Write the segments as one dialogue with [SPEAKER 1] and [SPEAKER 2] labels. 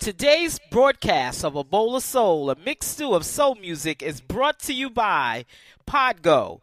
[SPEAKER 1] Today's broadcast of A Bowl of Soul, a mixed stew of soul music, is brought to you by Podgo.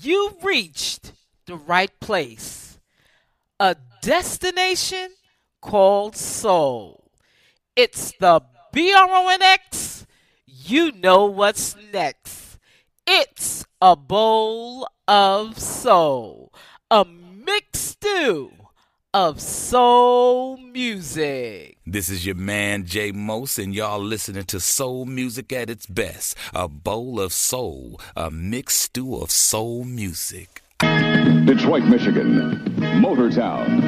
[SPEAKER 1] you've reached the right place. A destination called soul. It's the B R O N X. You know what's next. It's a bowl of soul, a mixed stew of soul music.
[SPEAKER 2] This is your man Jay Mose, and y'all listening to soul music at its best. A bowl of soul, a mixed stew of soul music.
[SPEAKER 3] Detroit, Michigan, Motortown,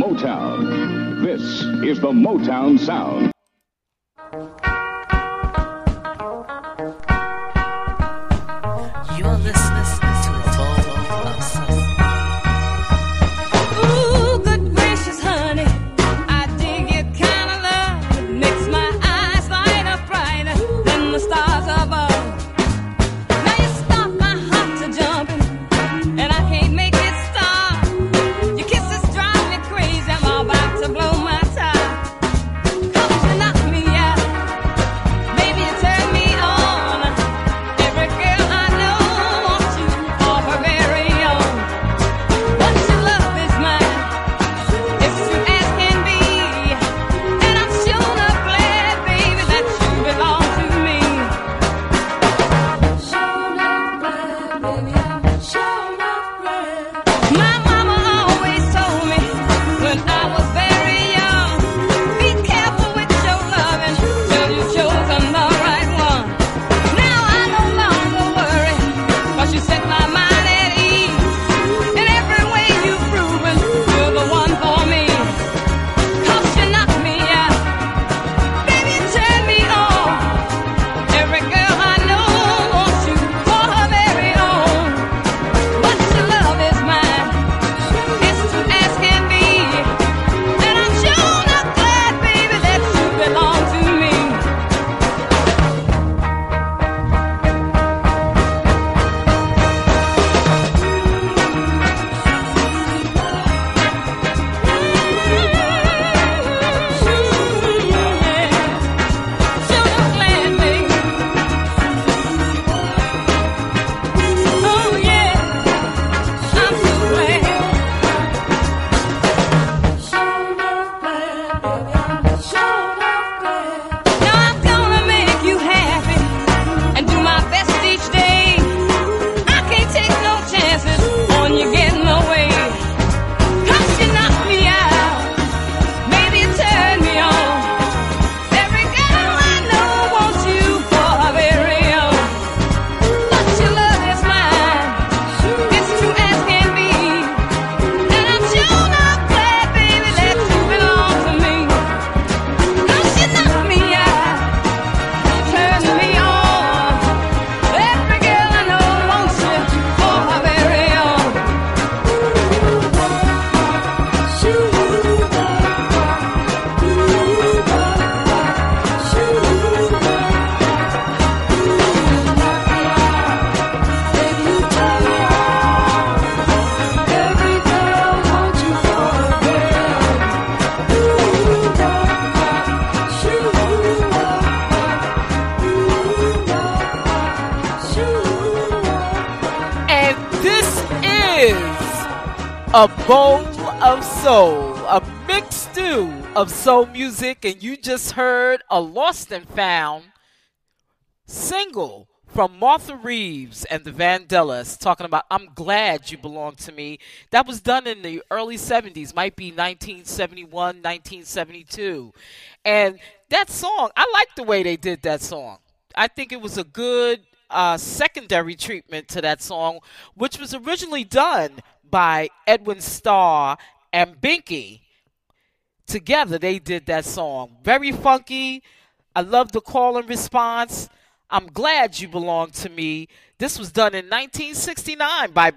[SPEAKER 3] Motown. This is the Motown Sound.
[SPEAKER 1] Music, and you just heard a Lost and Found single from Martha Reeves and the Vandellas talking about I'm glad you belong to me. That was done in the early 70s, might be 1971, 1972. And that song, I like the way they did that song. I think it was a good uh, secondary treatment to that song, which was originally done by Edwin Starr and Blinky. Together, they did that song. Very funky. I love the call and response. I'm glad you belong to me. This was done in 1969 by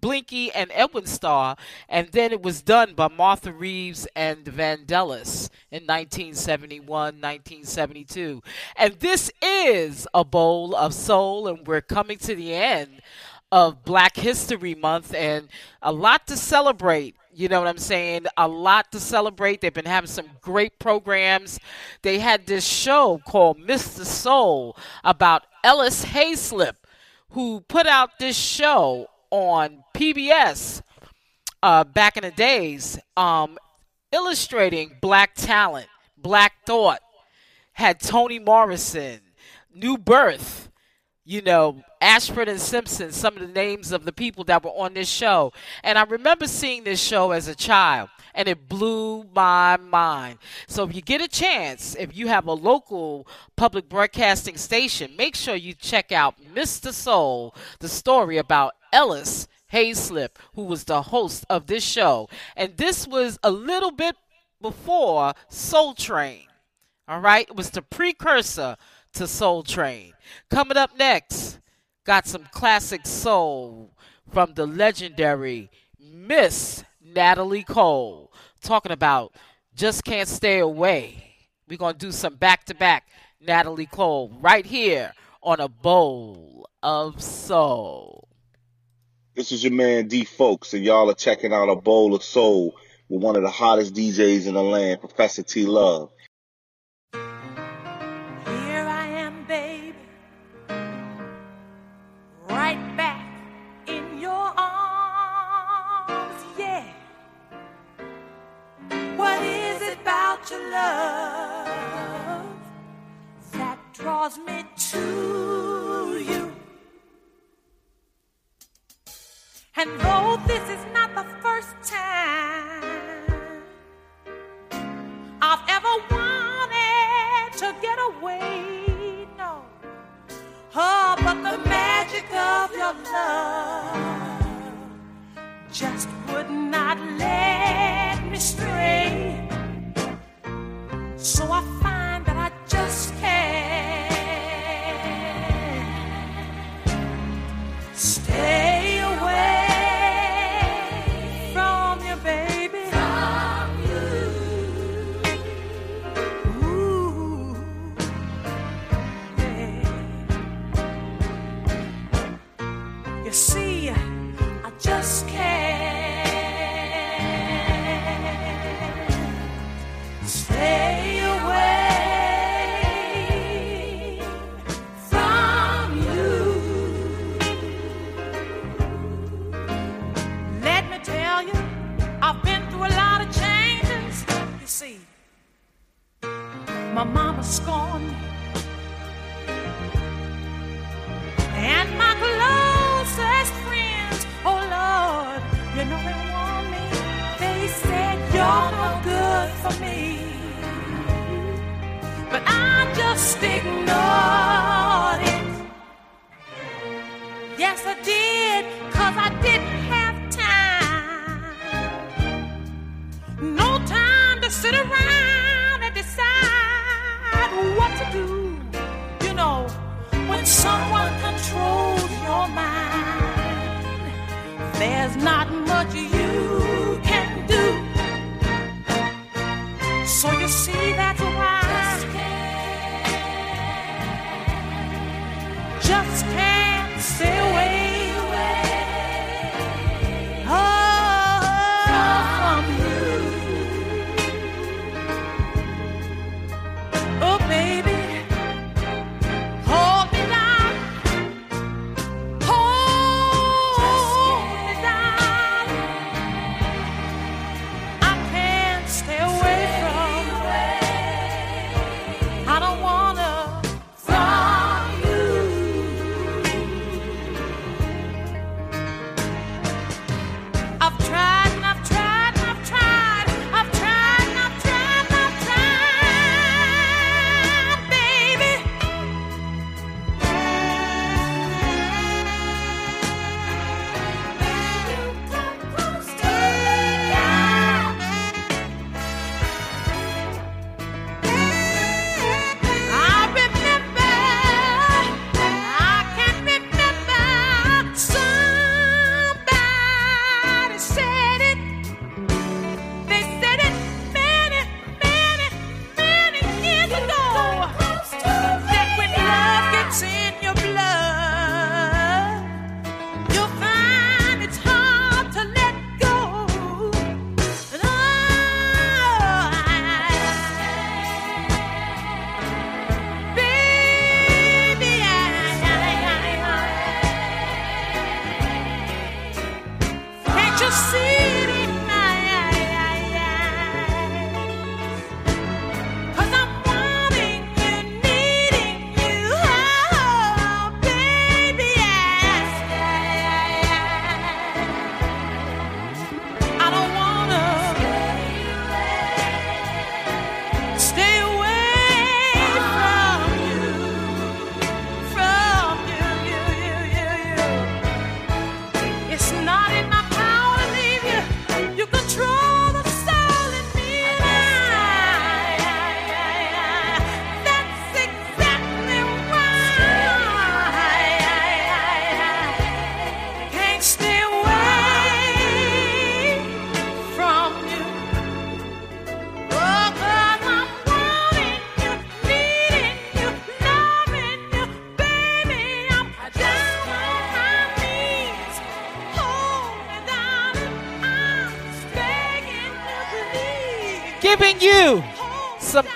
[SPEAKER 1] Blinky and Edwin Starr, and then it was done by Martha Reeves and Vandellas in 1971, 1972. And this is a bowl of soul, and we're coming to the end of Black History Month, and a lot to celebrate. You know what I'm saying? A lot to celebrate. They've been having some great programs. They had this show called Mr. Soul about Ellis Haizlip, who put out this show on PBS uh, back in the days, um, illustrating black talent, black thought. Had Toni Morrison, New Birth, you know, Ashford and Simpson, some of the names of the people that were on this show. And I remember seeing this show as a child, and it blew my mind. So if you get a chance, if you have a local public broadcasting station, make sure you check out Mr. Soul, the story about Ellis Haizlip, who was the host of this show. And this was a little bit before Soul Train. All right? It was the precursor to Soul Train. Coming up next, got some classic soul from the legendary Miss Natalie Cole talking about Just Can't Stay Away. We're going to do some back to back Natalie Cole right here on a bowl of soul.
[SPEAKER 4] This is your man D Folks, and y'all are checking out a bowl of soul with one of the hottest DJs in the land, Professor T Love.
[SPEAKER 5] Draws me to you? And though this is not the first time I've ever wanted to get away, no. Oh, but the magic of your love just would not let me stray. So I not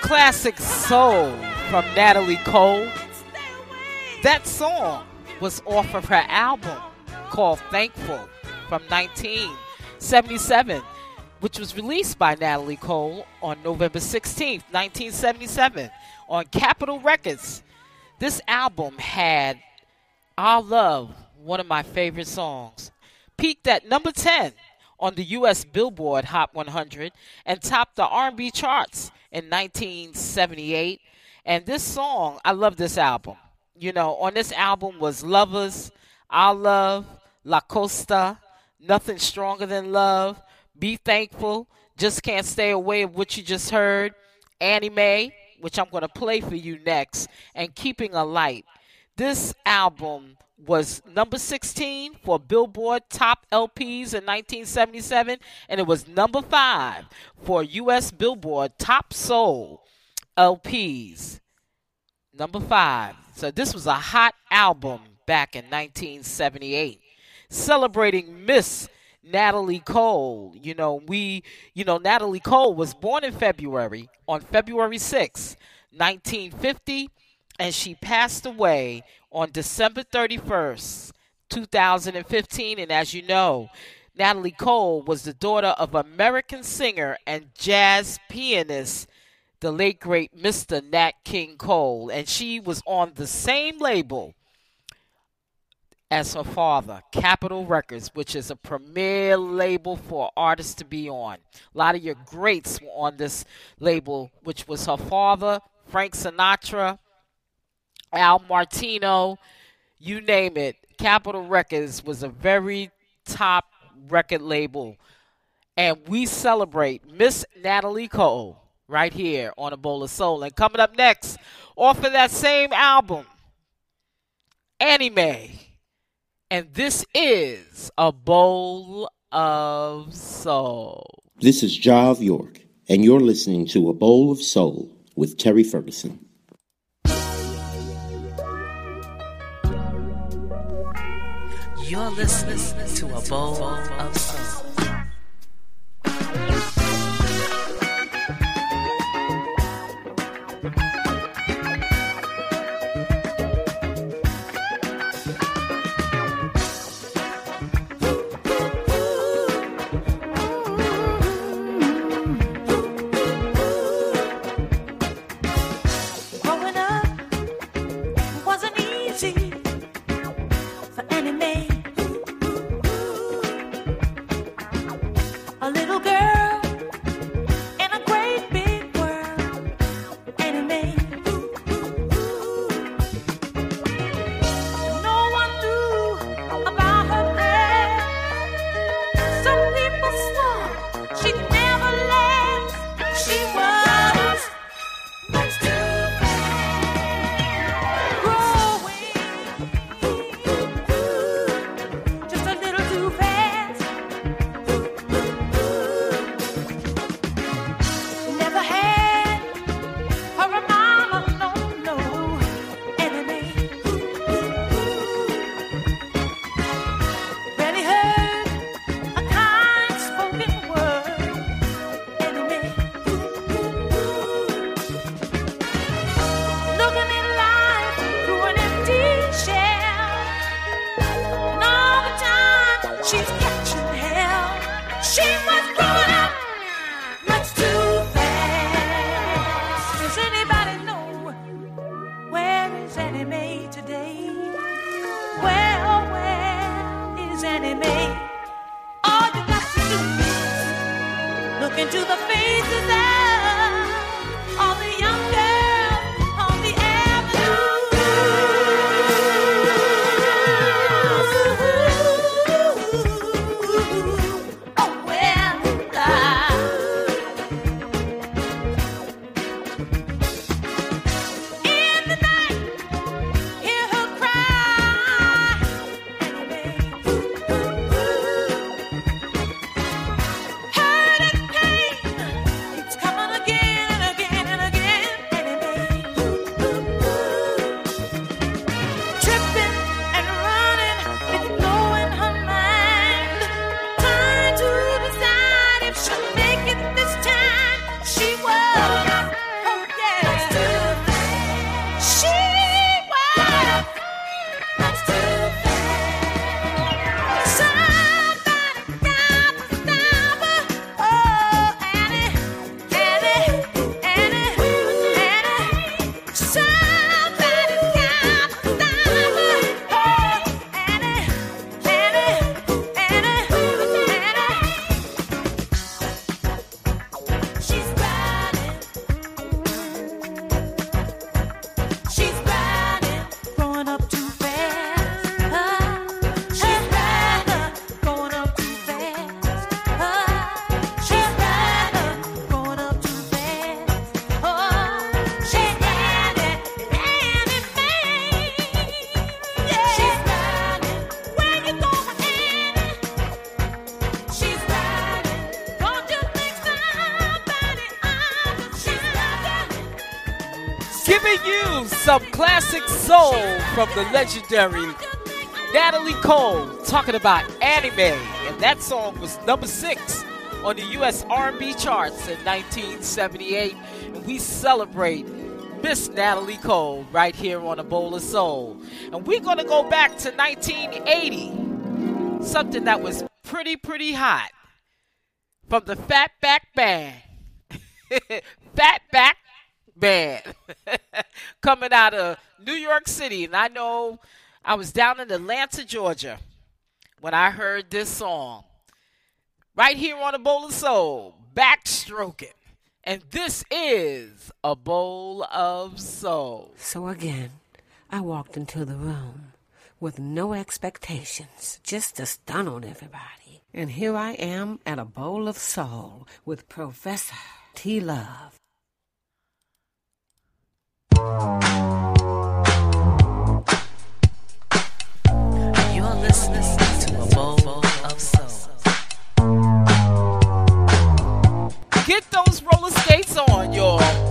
[SPEAKER 1] classic soul from Natalie Cole. That song was off of her album called Thankful from 1977, which was released by Natalie Cole on November 16th, 1977, on Capitol Records. This album had Our Love, one of my favorite songs, peaked at number 10 on the U.S. Billboard Hot 100 and topped the R&B charts in 1978. And this song, I love this album. You know, on this album was Lovers, Our Love, La Costa, Nothing Stronger Than Love, Be Thankful, Just Can't Stay Away of What You Just Heard, Annie Mae, which I'm going to play for you next, and Keeping a Light. This album was number 16 for Billboard Top LPs in 1977, and it was number 5 for U.S. Billboard Top Soul LPs. Number 5. So this was a hot album back in 1978. Celebrating Miss Natalie Cole. You know, we, you know, Natalie Cole was born in February, on February 6, 1950, and she passed away on December 31st, 2015. And as you know, Natalie Cole was the daughter of American singer and jazz pianist, the late great Mr. Nat King Cole. And she was on the same label as her father, Capitol Records, which is a premier label for artists to be on. A lot of your greats were on this label, which was her father, Frank Sinatra, Al Martino, you name it. Capitol Records was a very top record label. And we celebrate Miss Natalie Cole right here on A Bowl of Soul. And coming up next, off of that same album, Annie Mae. And this is A Bowl of Soul.
[SPEAKER 6] This is Jav York, and you're listening to A Bowl of Soul with Terry Ferguson.
[SPEAKER 1] You're listening to A Bowl of Soul. Soul from the legendary Natalie Cole talking about Annie Mae, and that song was number six on the U.S. R&B charts in 1978. And we celebrate Miss Natalie Cole right here on a bowl of soul. And we're gonna go back to 1980, something that was pretty pretty hot from the Fatback Band. Fatback Band coming out of New York City, and I know I was down in Atlanta, Georgia, when I heard this song. Right here on a bowl of soul, backstroking. And this is a bowl of soul.
[SPEAKER 7] So again, I walked into the room with no expectations, just to stun on everybody. And here I am at a bowl of soul with Professor T Love.
[SPEAKER 1] You're listening to a bowl of soul. Get those roller skates on, y'all.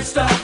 [SPEAKER 8] Good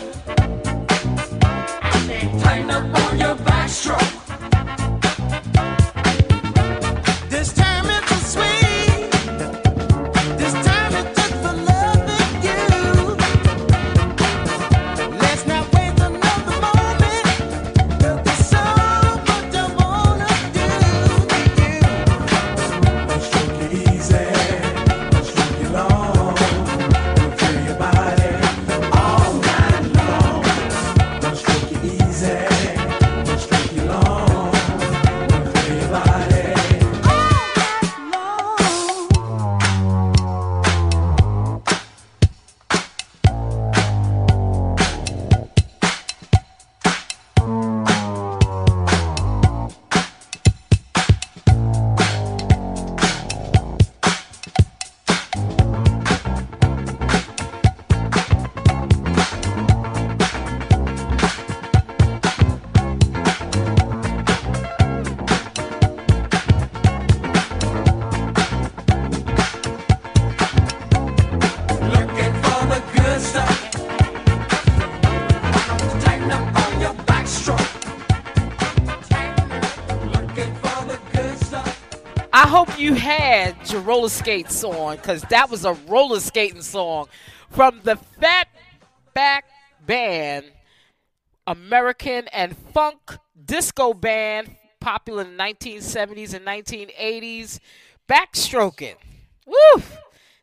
[SPEAKER 1] had your roller skate song because that was a roller skating song from the Fatback Band, American and funk disco band, popular in the 1970s and 1980s. Backstroking. Woo!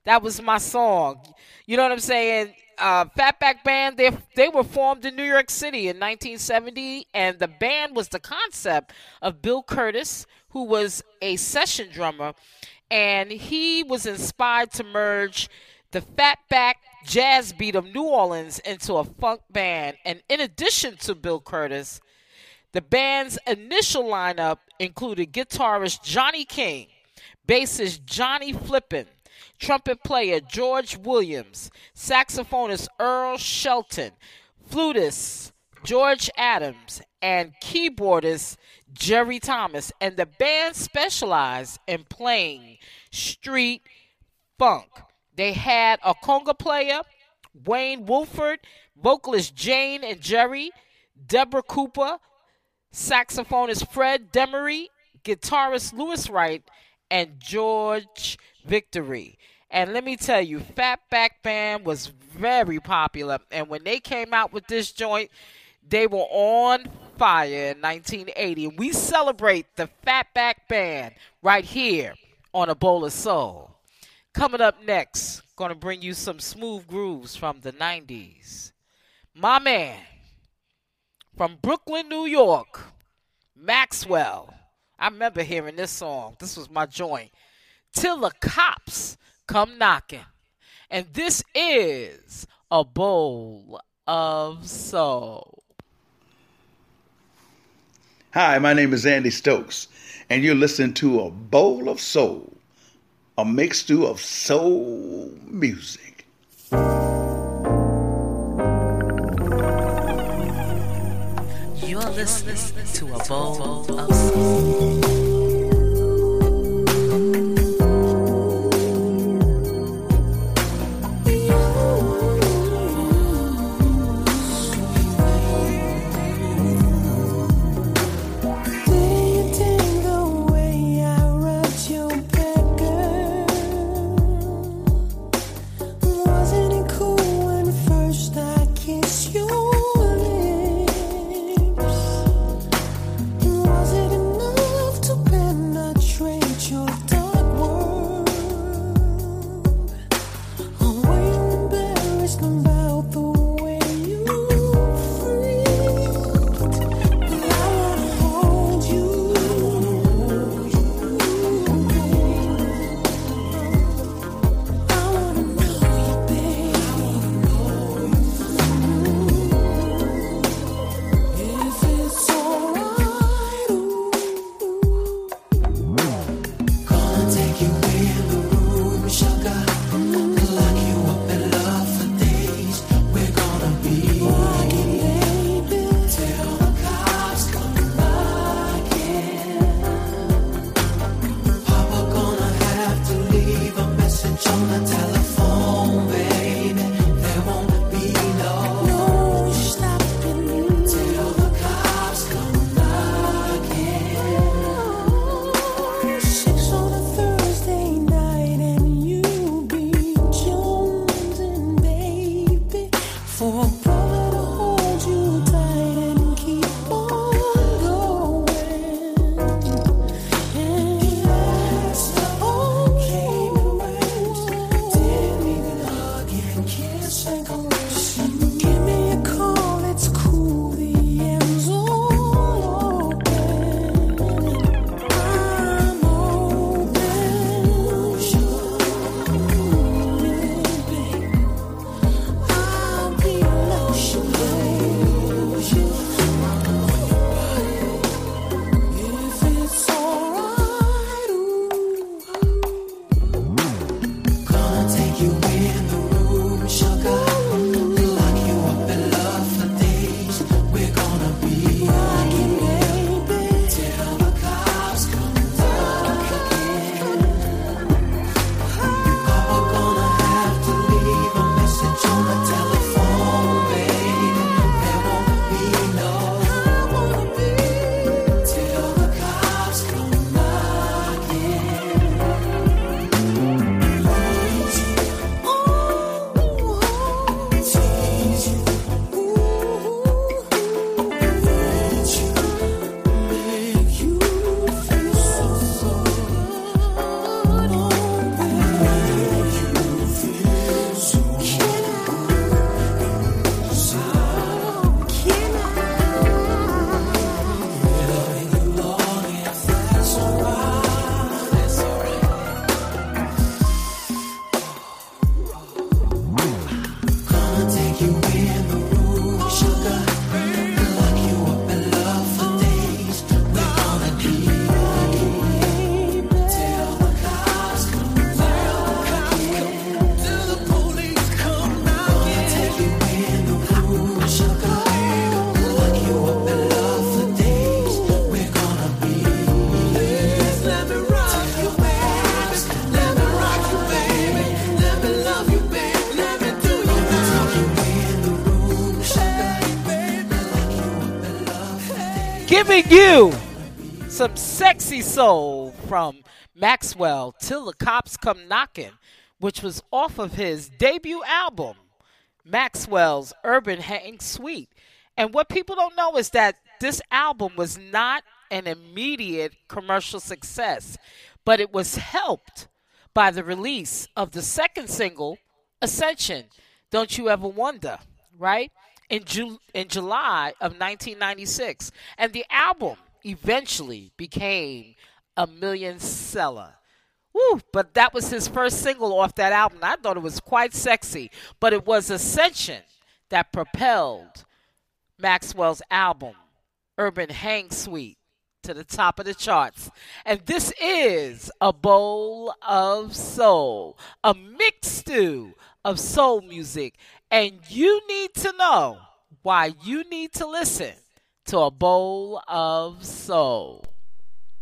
[SPEAKER 1] That was my song. You know what I'm saying? uh, Fatback Band, they they were formed in New York City in 1970, and the band was the concept of Bill Curtis, who was a session drummer, and he was inspired to merge the Fatback jazz beat of New Orleans into a funk band. And in addition to Bill Curtis, the band's initial lineup included guitarist Johnny King, bassist Johnny Flippin, trumpet player George Williams, saxophonist Earl Shelton, flutist George Adams, and keyboardist Jerry Thomas. And the band specialized in playing street funk. They had a conga player, Wayne Wolford, vocalist Jane and Jerry, Deborah Cooper, saxophonist Fred Demery, guitarist Louis Wright, and George Victory. And let me tell you, Fatback Band was very popular. And when they came out with this joint, they were on fire in 1980. And we celebrate the Fatback Band right here on A Bowl of Soul. Coming up next, to bring you some smooth grooves from the 90s. My man from Brooklyn, New York, Maxwell. I remember hearing this song. This was my joint. Till the cops come knocking. And this is a bowl of soul.
[SPEAKER 9] Hi, my name is Andy Stokes, and you're listening to A Bowl of Soul, a stew of soul music.
[SPEAKER 1] You're listening to a bowl of soul. You some sexy soul from Maxwell Till the Cops Come Knocking, which was off of his debut album, Maxwell's Urban Hang Suite. And what people don't know is that this album was not an immediate commercial success, but it was helped by the release of the second single, Ascension. Don't you ever wonder, right? In, Ju- in July of 1996. And the album eventually became a million seller. Woo, but that was his first single off that album. I thought it was quite sexy, but it was Ascension that propelled Maxwell's album, Urban Hang Suite, to the top of the charts. And this is a bowl of soul, a mixed stew of soul music. And you need to know why you need to listen to a bowl of soul.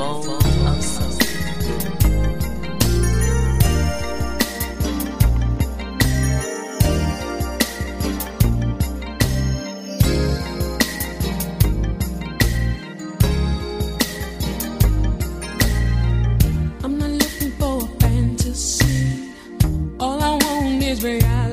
[SPEAKER 1] bowl of soul.
[SPEAKER 10] I'm not looking for a fantasy. All I want is reality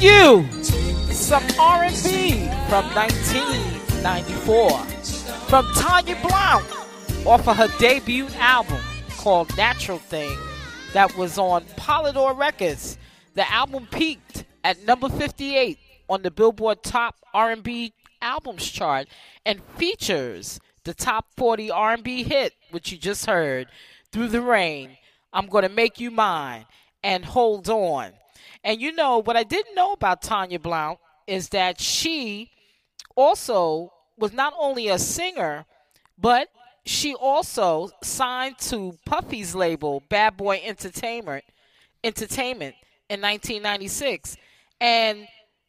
[SPEAKER 1] you some R&B from 1994 from Tanya Blount off of her debut album called Natural Thing that was on Polydor Records. The album peaked at number 58 on the Billboard Top R&B Albums chart and features the top 40 R&B hit which you just heard, Through the Rain, I'm Going to Make You Mine, and Hold On. And you know what I didn't know about Tanya Blount is that she also was not only a singer, but she also signed to Puffy's label, Bad Boy Entertainment, Entertainment in 1996. And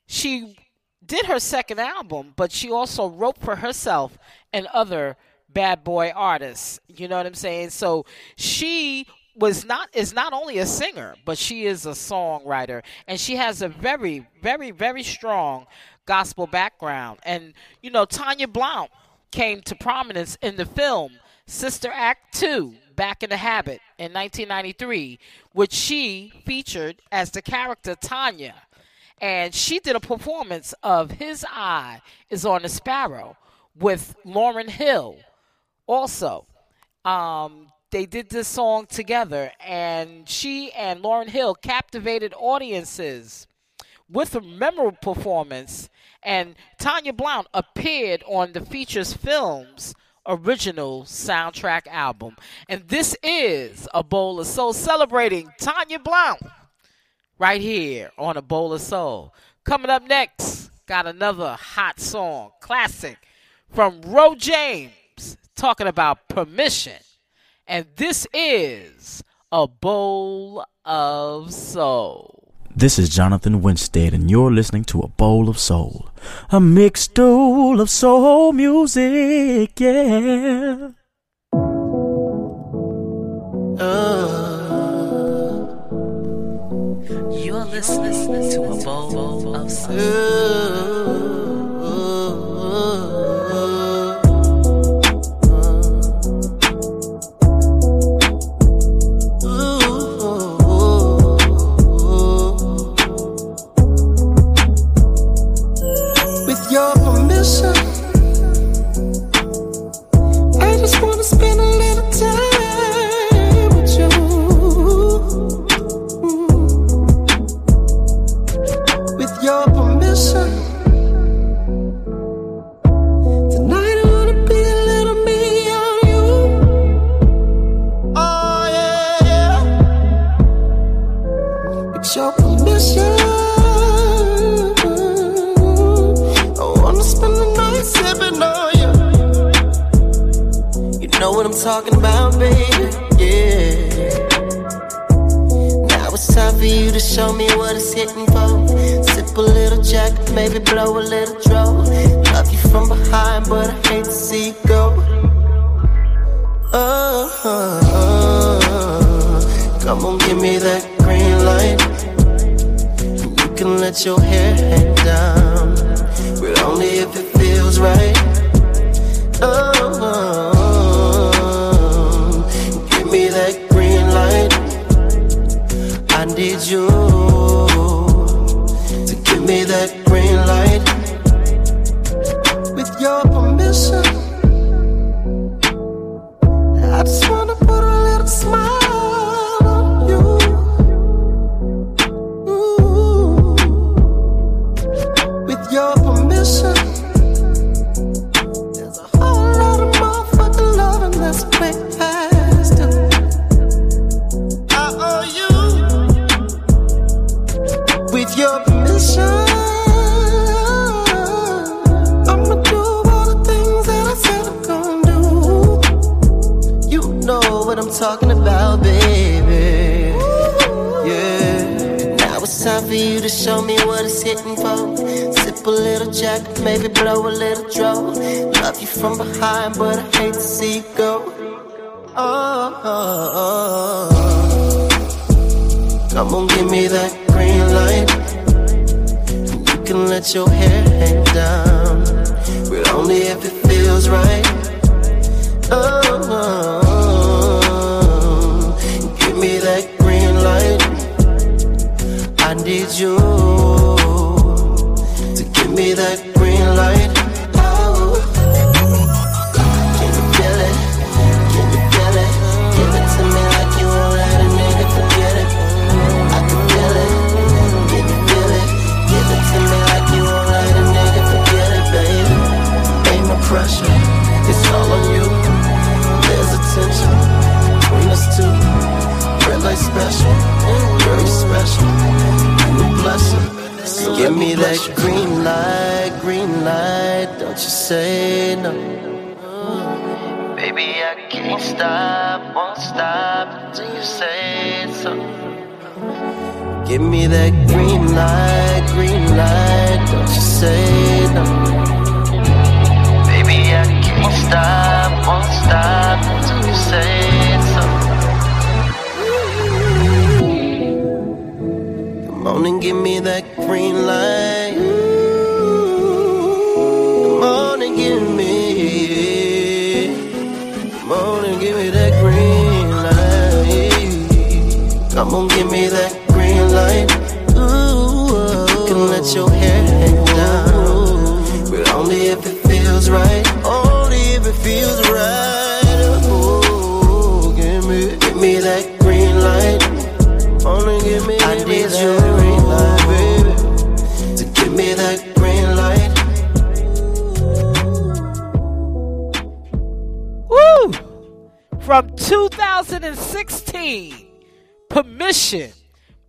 [SPEAKER 1] she did her second album, but she also wrote for herself and other bad boy artists. You know what I'm saying? So she was not is not only a singer, but she is a songwriter and she has a very very very strong gospel background. And you know, Tanya Blount came to prominence in the film Sister Act 2 Back in the Habit in 1993, which she featured as the character Tanya. And she did a performance of His Eye is on a Sparrow with Lauryn Hill. Also, um, they did this song together, and she and Lauryn Hill captivated audiences with a memorable performance. And Tanya Blount appeared on the Features Films original soundtrack album. And this is a bowl of soul celebrating Tanya Blount right here on a bowl of soul. Coming up next, got another hot song, classic from Ro James, talking about permission. And this is a bowl of soul.
[SPEAKER 11] This is Jonathan Winstead, and you're listening to A Bowl of Soul, a mixed bowl of soul music, yeah.
[SPEAKER 12] Uh, you're listening to a bowl of soul.
[SPEAKER 13] With me that green light. You can let your hair hang down, Give me that green light, green light,
[SPEAKER 14] don't you say no. Baby, I can't stop, won't stop until you say so. Come on and give me that green light. Come on, give me that green light. Ooh, you can let your hair hang down, but only if it feels right. Only if it feels right. Ooh, give me, give me that green light. Only give me, I need that green light, baby. To give me that green light.
[SPEAKER 1] Woo! From 2016, Permission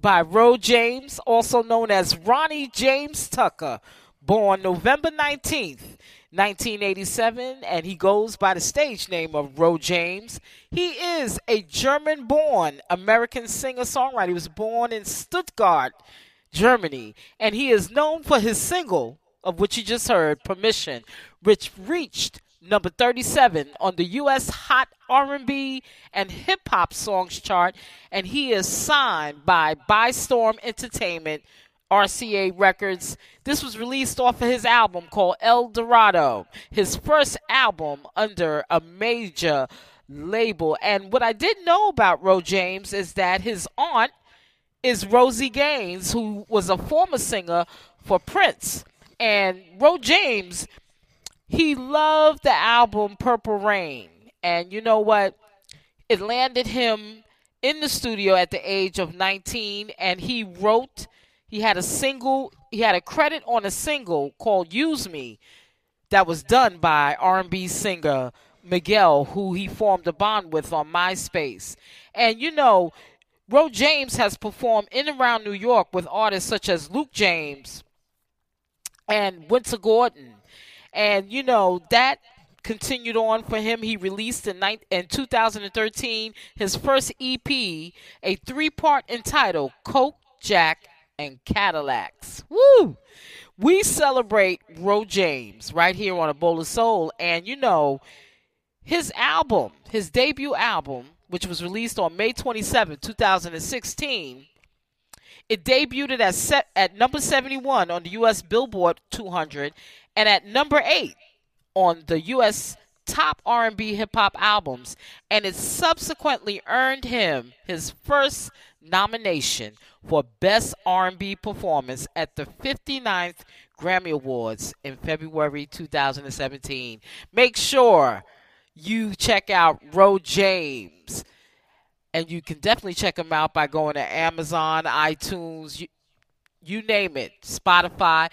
[SPEAKER 1] by Ro James, also known as Ronnie James Tucker, born November 19th, 1987, and he goes by the stage name of Ro James. He is a German born American singer songwriter. He was born in Stuttgart, Germany, and he is known for his single, of which you just heard, Permission, which reached number 37 on the US Hot R&B and Hip Hop Songs chart and he is signed by Bystorm Entertainment RCA Records. This was released off of his album called El Dorado, his first album under a major label. And what I didn't know about Ro James is that his aunt is Rosie Gaines, who was a former singer for Prince. And Ro James he loved the album Purple Rain. And you know what? It landed him in the studio at the age of 19 and he wrote he had a single he had a credit on a single called Use Me that was done by R&B singer Miguel who he formed a bond with on MySpace. And you know, Ro James has performed in and around New York with artists such as Luke James and Wynter Gordon and you know that continued on for him. He released in, in 2013 his first EP, a three-part entitled "Coke, Jack, and Cadillacs." Woo! We celebrate Ro James right here on a Bowl of Soul, and you know his album, his debut album, which was released on May 27, 2016. It debuted at set at number 71 on the U.S. Billboard 200 and at number eight on the U.S. top R&B hip hop albums, and it subsequently earned him his first nomination for Best R&B Performance at the 59th Grammy Awards in February 2017. Make sure you check out Ro James. And you can definitely check him out by going to Amazon, iTunes, you, you name it, Spotify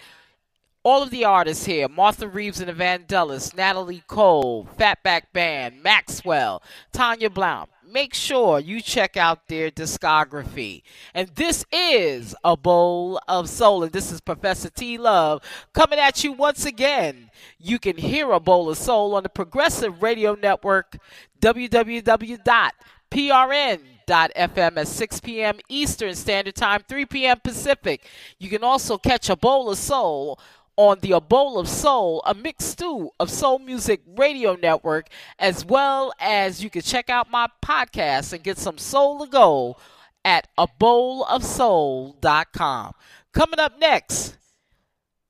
[SPEAKER 1] all of the artists here Martha Reeves and the Vandellas, Natalie Cole, Fatback Band, Maxwell, Tanya Blount. Make sure you check out their discography. And this is a bowl of soul. And this is Professor T Love coming at you once again. You can hear a bowl of soul on the Progressive Radio Network, www.prn.fm at 6 p.m. Eastern Standard Time, 3 p.m. Pacific. You can also catch a bowl of soul on the A Bowl of Soul, a mixed stew of soul music radio network, as well as you can check out my podcast and get some soul to go at a bowlofsoul.com. Coming up next,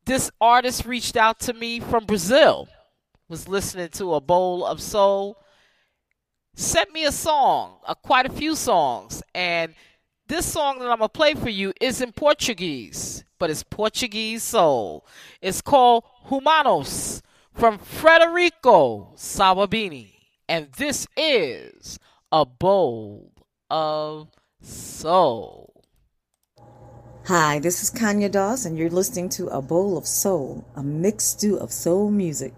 [SPEAKER 1] this artist reached out to me from Brazil, was listening to A Bowl of Soul, sent me a song, uh, quite a few songs, and this song that I'm going to play for you is in Portuguese, but it's Portuguese soul. It's called Humanos from Frederico Sawabini. And this is a bowl of soul.
[SPEAKER 15] Hi, this is Kanya Dawes, and you're listening to A Bowl of Soul, a mixed stew of soul music.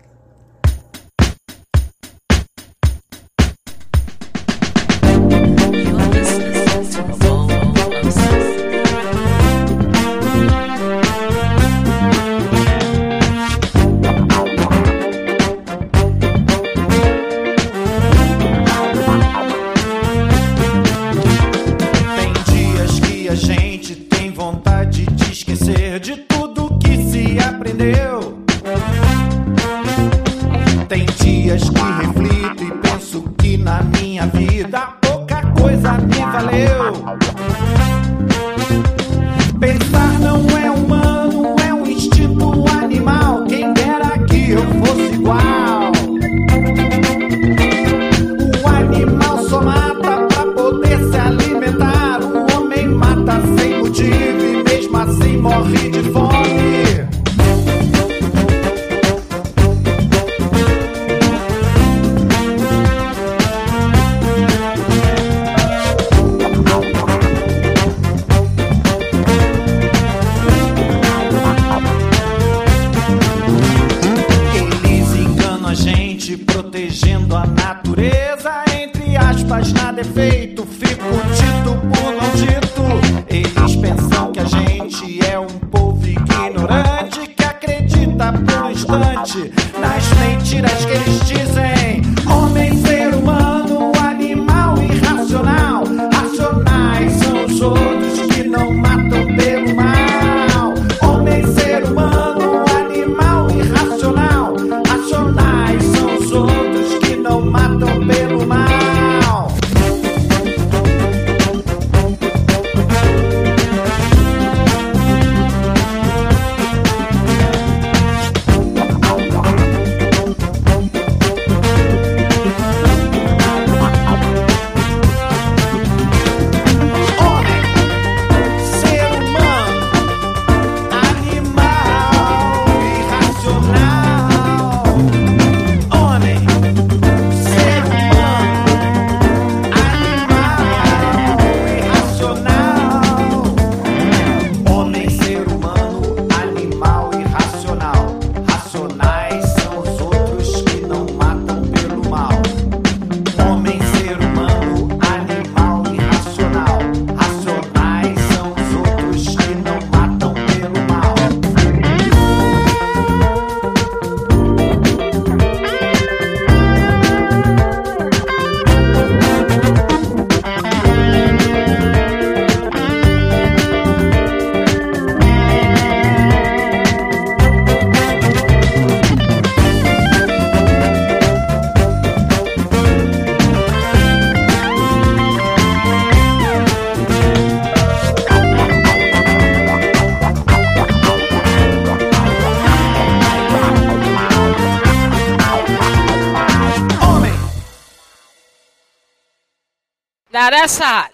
[SPEAKER 16] Protegendo a natureza. Entre aspas, nada é feito, fico dito por não dito.
[SPEAKER 1] Now that's hot.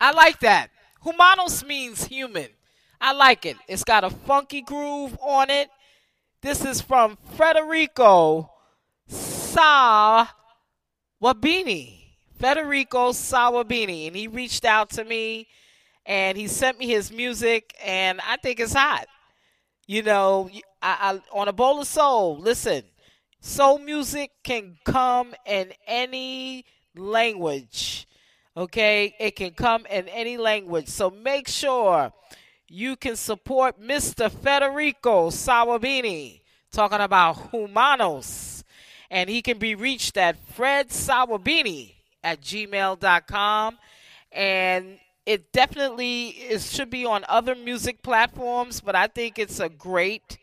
[SPEAKER 1] I like that. Humanos means human. I like it. It's got a funky groove on it. This is from Federico Sawabini. Federico Sawabini. And he reached out to me and he sent me his music, and I think it's hot. You know, I, I, on a bowl of soul, listen, soul music can come in any language. Okay, it can come in any language. So make sure you can support Mr. Federico Sawabini talking about humanos. And he can be reached at Fred Sawabini at gmail.com. And it definitely is, should be on other music platforms, but I think it's a great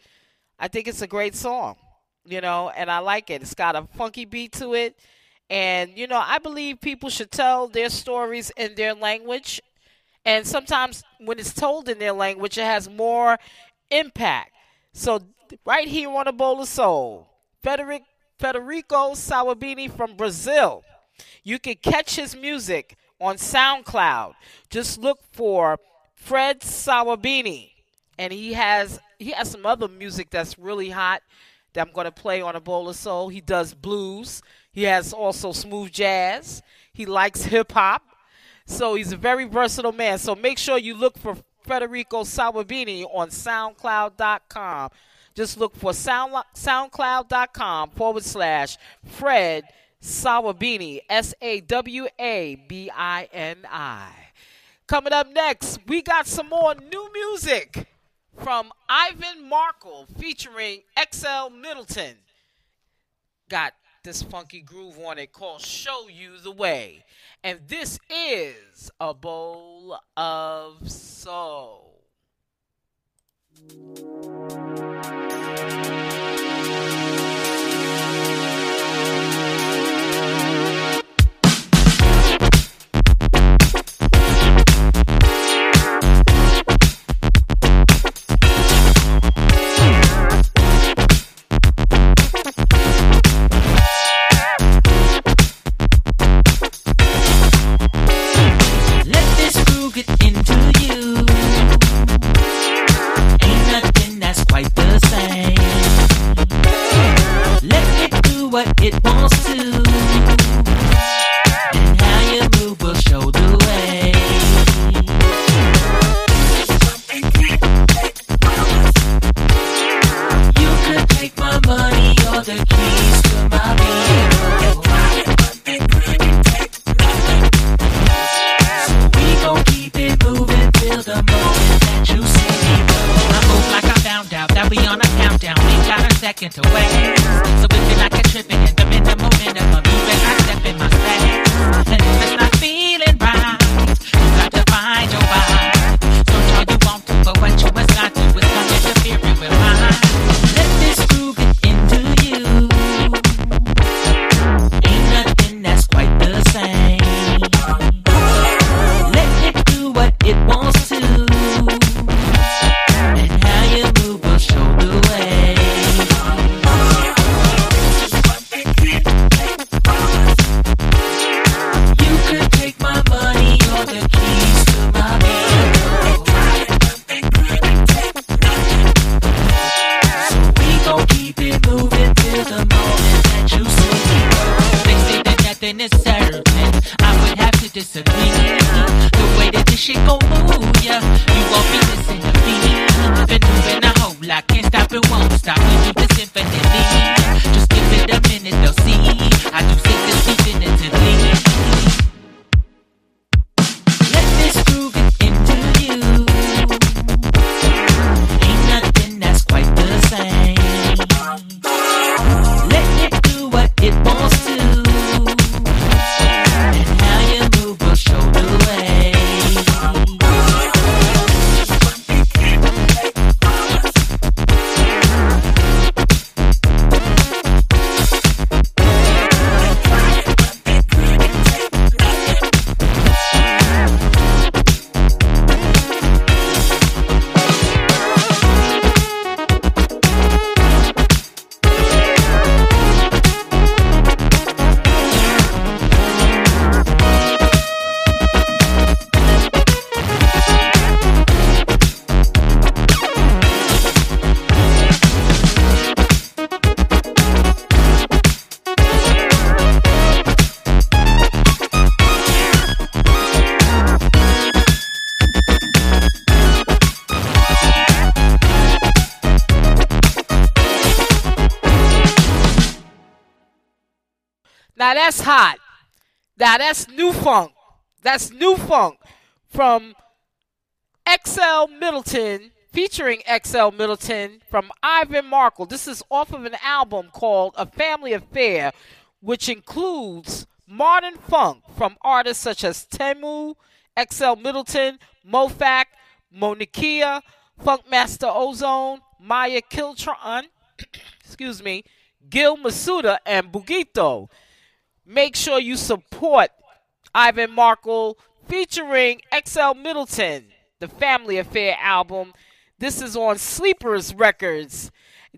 [SPEAKER 1] I think it's a great song. You know, and I like it. It's got a funky beat to it. And, you know, I believe people should tell their stories in their language. And sometimes when it's told in their language, it has more impact. So, right here on a bowl of soul, Frederic, Federico Sawabini from Brazil. You can catch his music on SoundCloud. Just look for Fred Sawabini. And he has he has some other music that's really hot that I'm going to play on a bowl of soul. He does blues. He has also smooth jazz. He likes hip hop. So he's a very versatile man. So make sure you look for Federico Sawabini on SoundCloud.com. Just look for sound, SoundCloud.com forward slash Fred Sawabini, S A W A B I N I. Coming up next, we got some more new music from Ivan Markel featuring XL Middleton. Got this funky groove on it called Show You the Way. And this is a bowl of soul. Hot. Now that's new funk. That's new funk from XL Middleton, featuring XL Middleton from Ivan Markel. This is off of an album called A Family Affair, which includes modern funk from artists such as Temu, XL Middleton, Mofak, Moniquea, Funkmaster Ozone, Maya Kiltron, excuse me, Gil Masuda, and Bugito. Make sure you support Ivan Markel featuring XL Middleton, the Family Affair album. This is on Sleepers Records.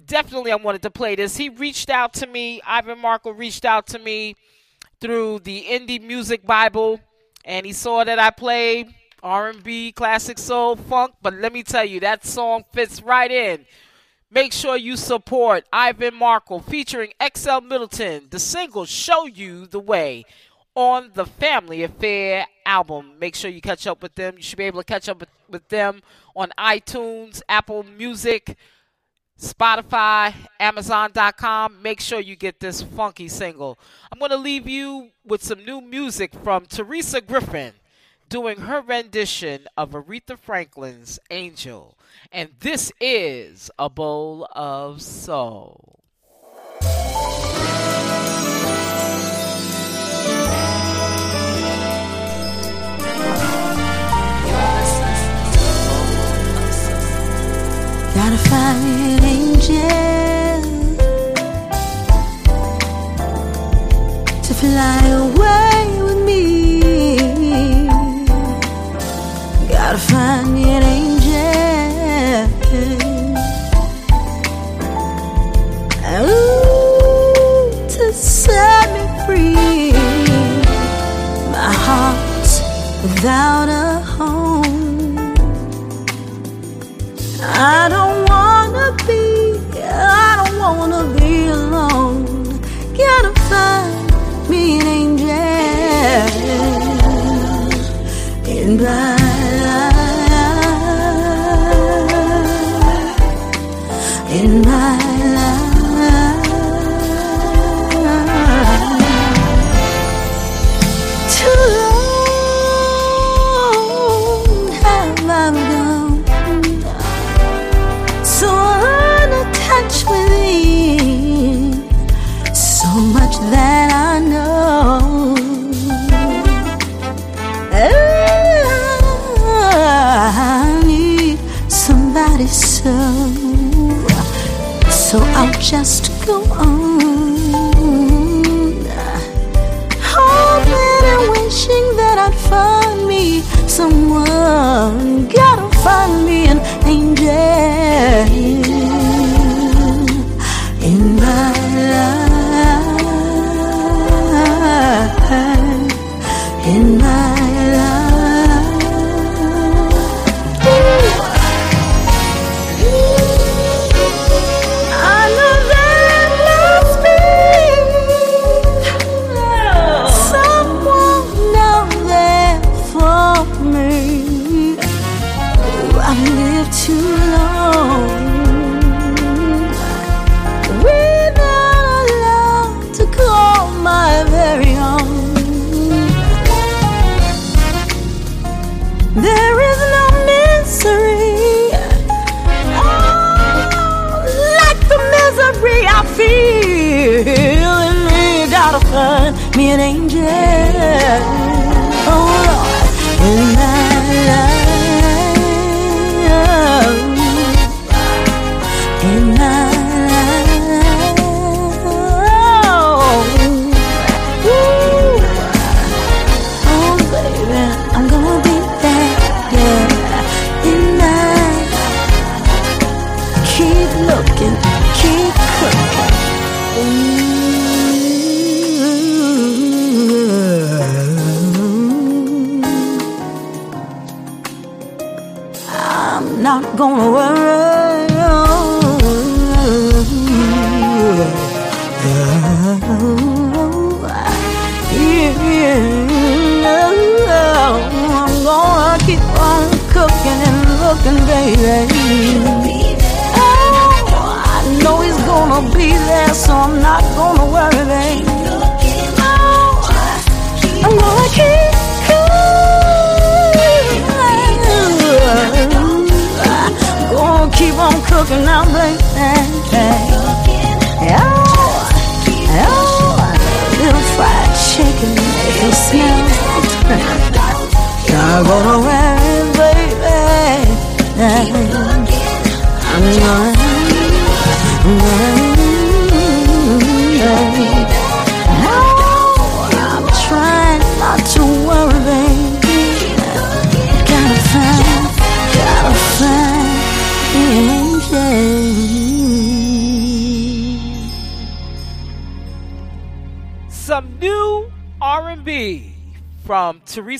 [SPEAKER 1] Definitely, I wanted to play this. He reached out to me. Ivan Markel reached out to me through the Indie Music Bible, and he saw that I played R&B, classic soul, funk. But let me tell you, that song fits right in. Make sure you support Ivan Markel featuring XL Middleton, the single Show You the Way on the Family Affair album. Make sure you catch up with them. You should be able to catch up with, with them on iTunes, Apple Music, Spotify, Amazon.com. Make sure you get this funky single. I'm going to leave you with some new music from Terisa Griffin doing her rendition of Aretha Franklin's Angel. And this is A Bowl of Soul.
[SPEAKER 17] Gotta find an angel to fly away without a home. I don't wanna be, I don't wanna be alone. Gotta find me an angel in my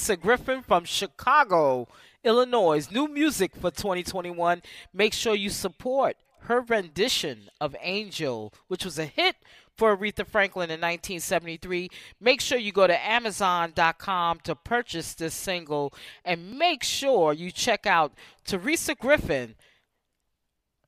[SPEAKER 1] Terisa Griffin from Chicago, Illinois. New music for 2021. Make sure you support her rendition of Angel, which was a hit for Aretha Franklin in 1973. Make sure you go to Amazon.com to purchase this single and make sure you check out Terisa Griffin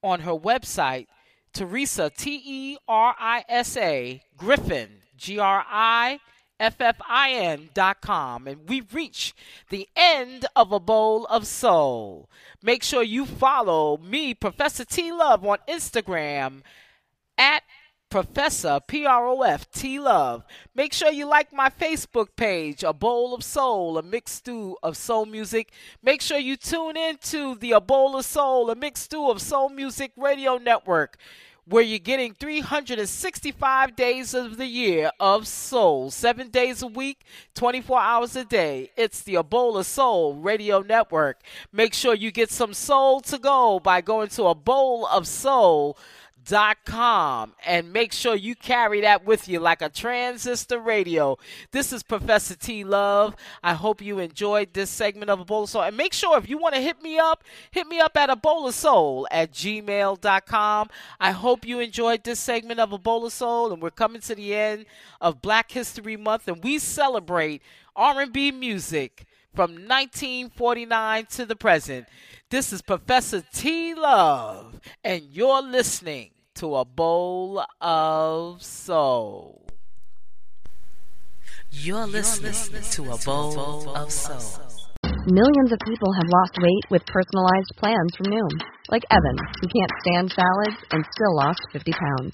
[SPEAKER 1] on her website, Terisa, T E R I S A, Griffin, G R I F F I N dot com. And we reach the end of a bowl of soul. Make sure you follow me, Professor T Love, on Instagram at Professor P R O F T Love. Make sure you like my Facebook page, A Bowl of Soul, a mixed stew of soul music. Make sure you tune into the A Bowl of Soul, a mixed stew of soul music radio network, where you're getting 365 days of the year of soul, seven days a week, 24 hours a day. It's the A Bowl of Soul radio network. Make sure you get some soul to go by going to a bowl of soul com and make sure you carry that with you like a transistor radio. This is Professor T Love. I hope you enjoyed this segment of A Bowl of Soul. And make sure if you want to hit me up, hit me up at a bowl of soul at gmail.com. I hope you enjoyed this segment of A Bowl of Soul and we're coming to the end of Black History Month and we celebrate R&B music from 1949 to the present. This is Professor T Love, and you're listening to a bowl of soul.
[SPEAKER 12] You're listening to a bowl of soul.
[SPEAKER 18] Millions of people have lost weight with personalized plans from Noom, like Evan, who can't stand salads and still lost 50 pounds.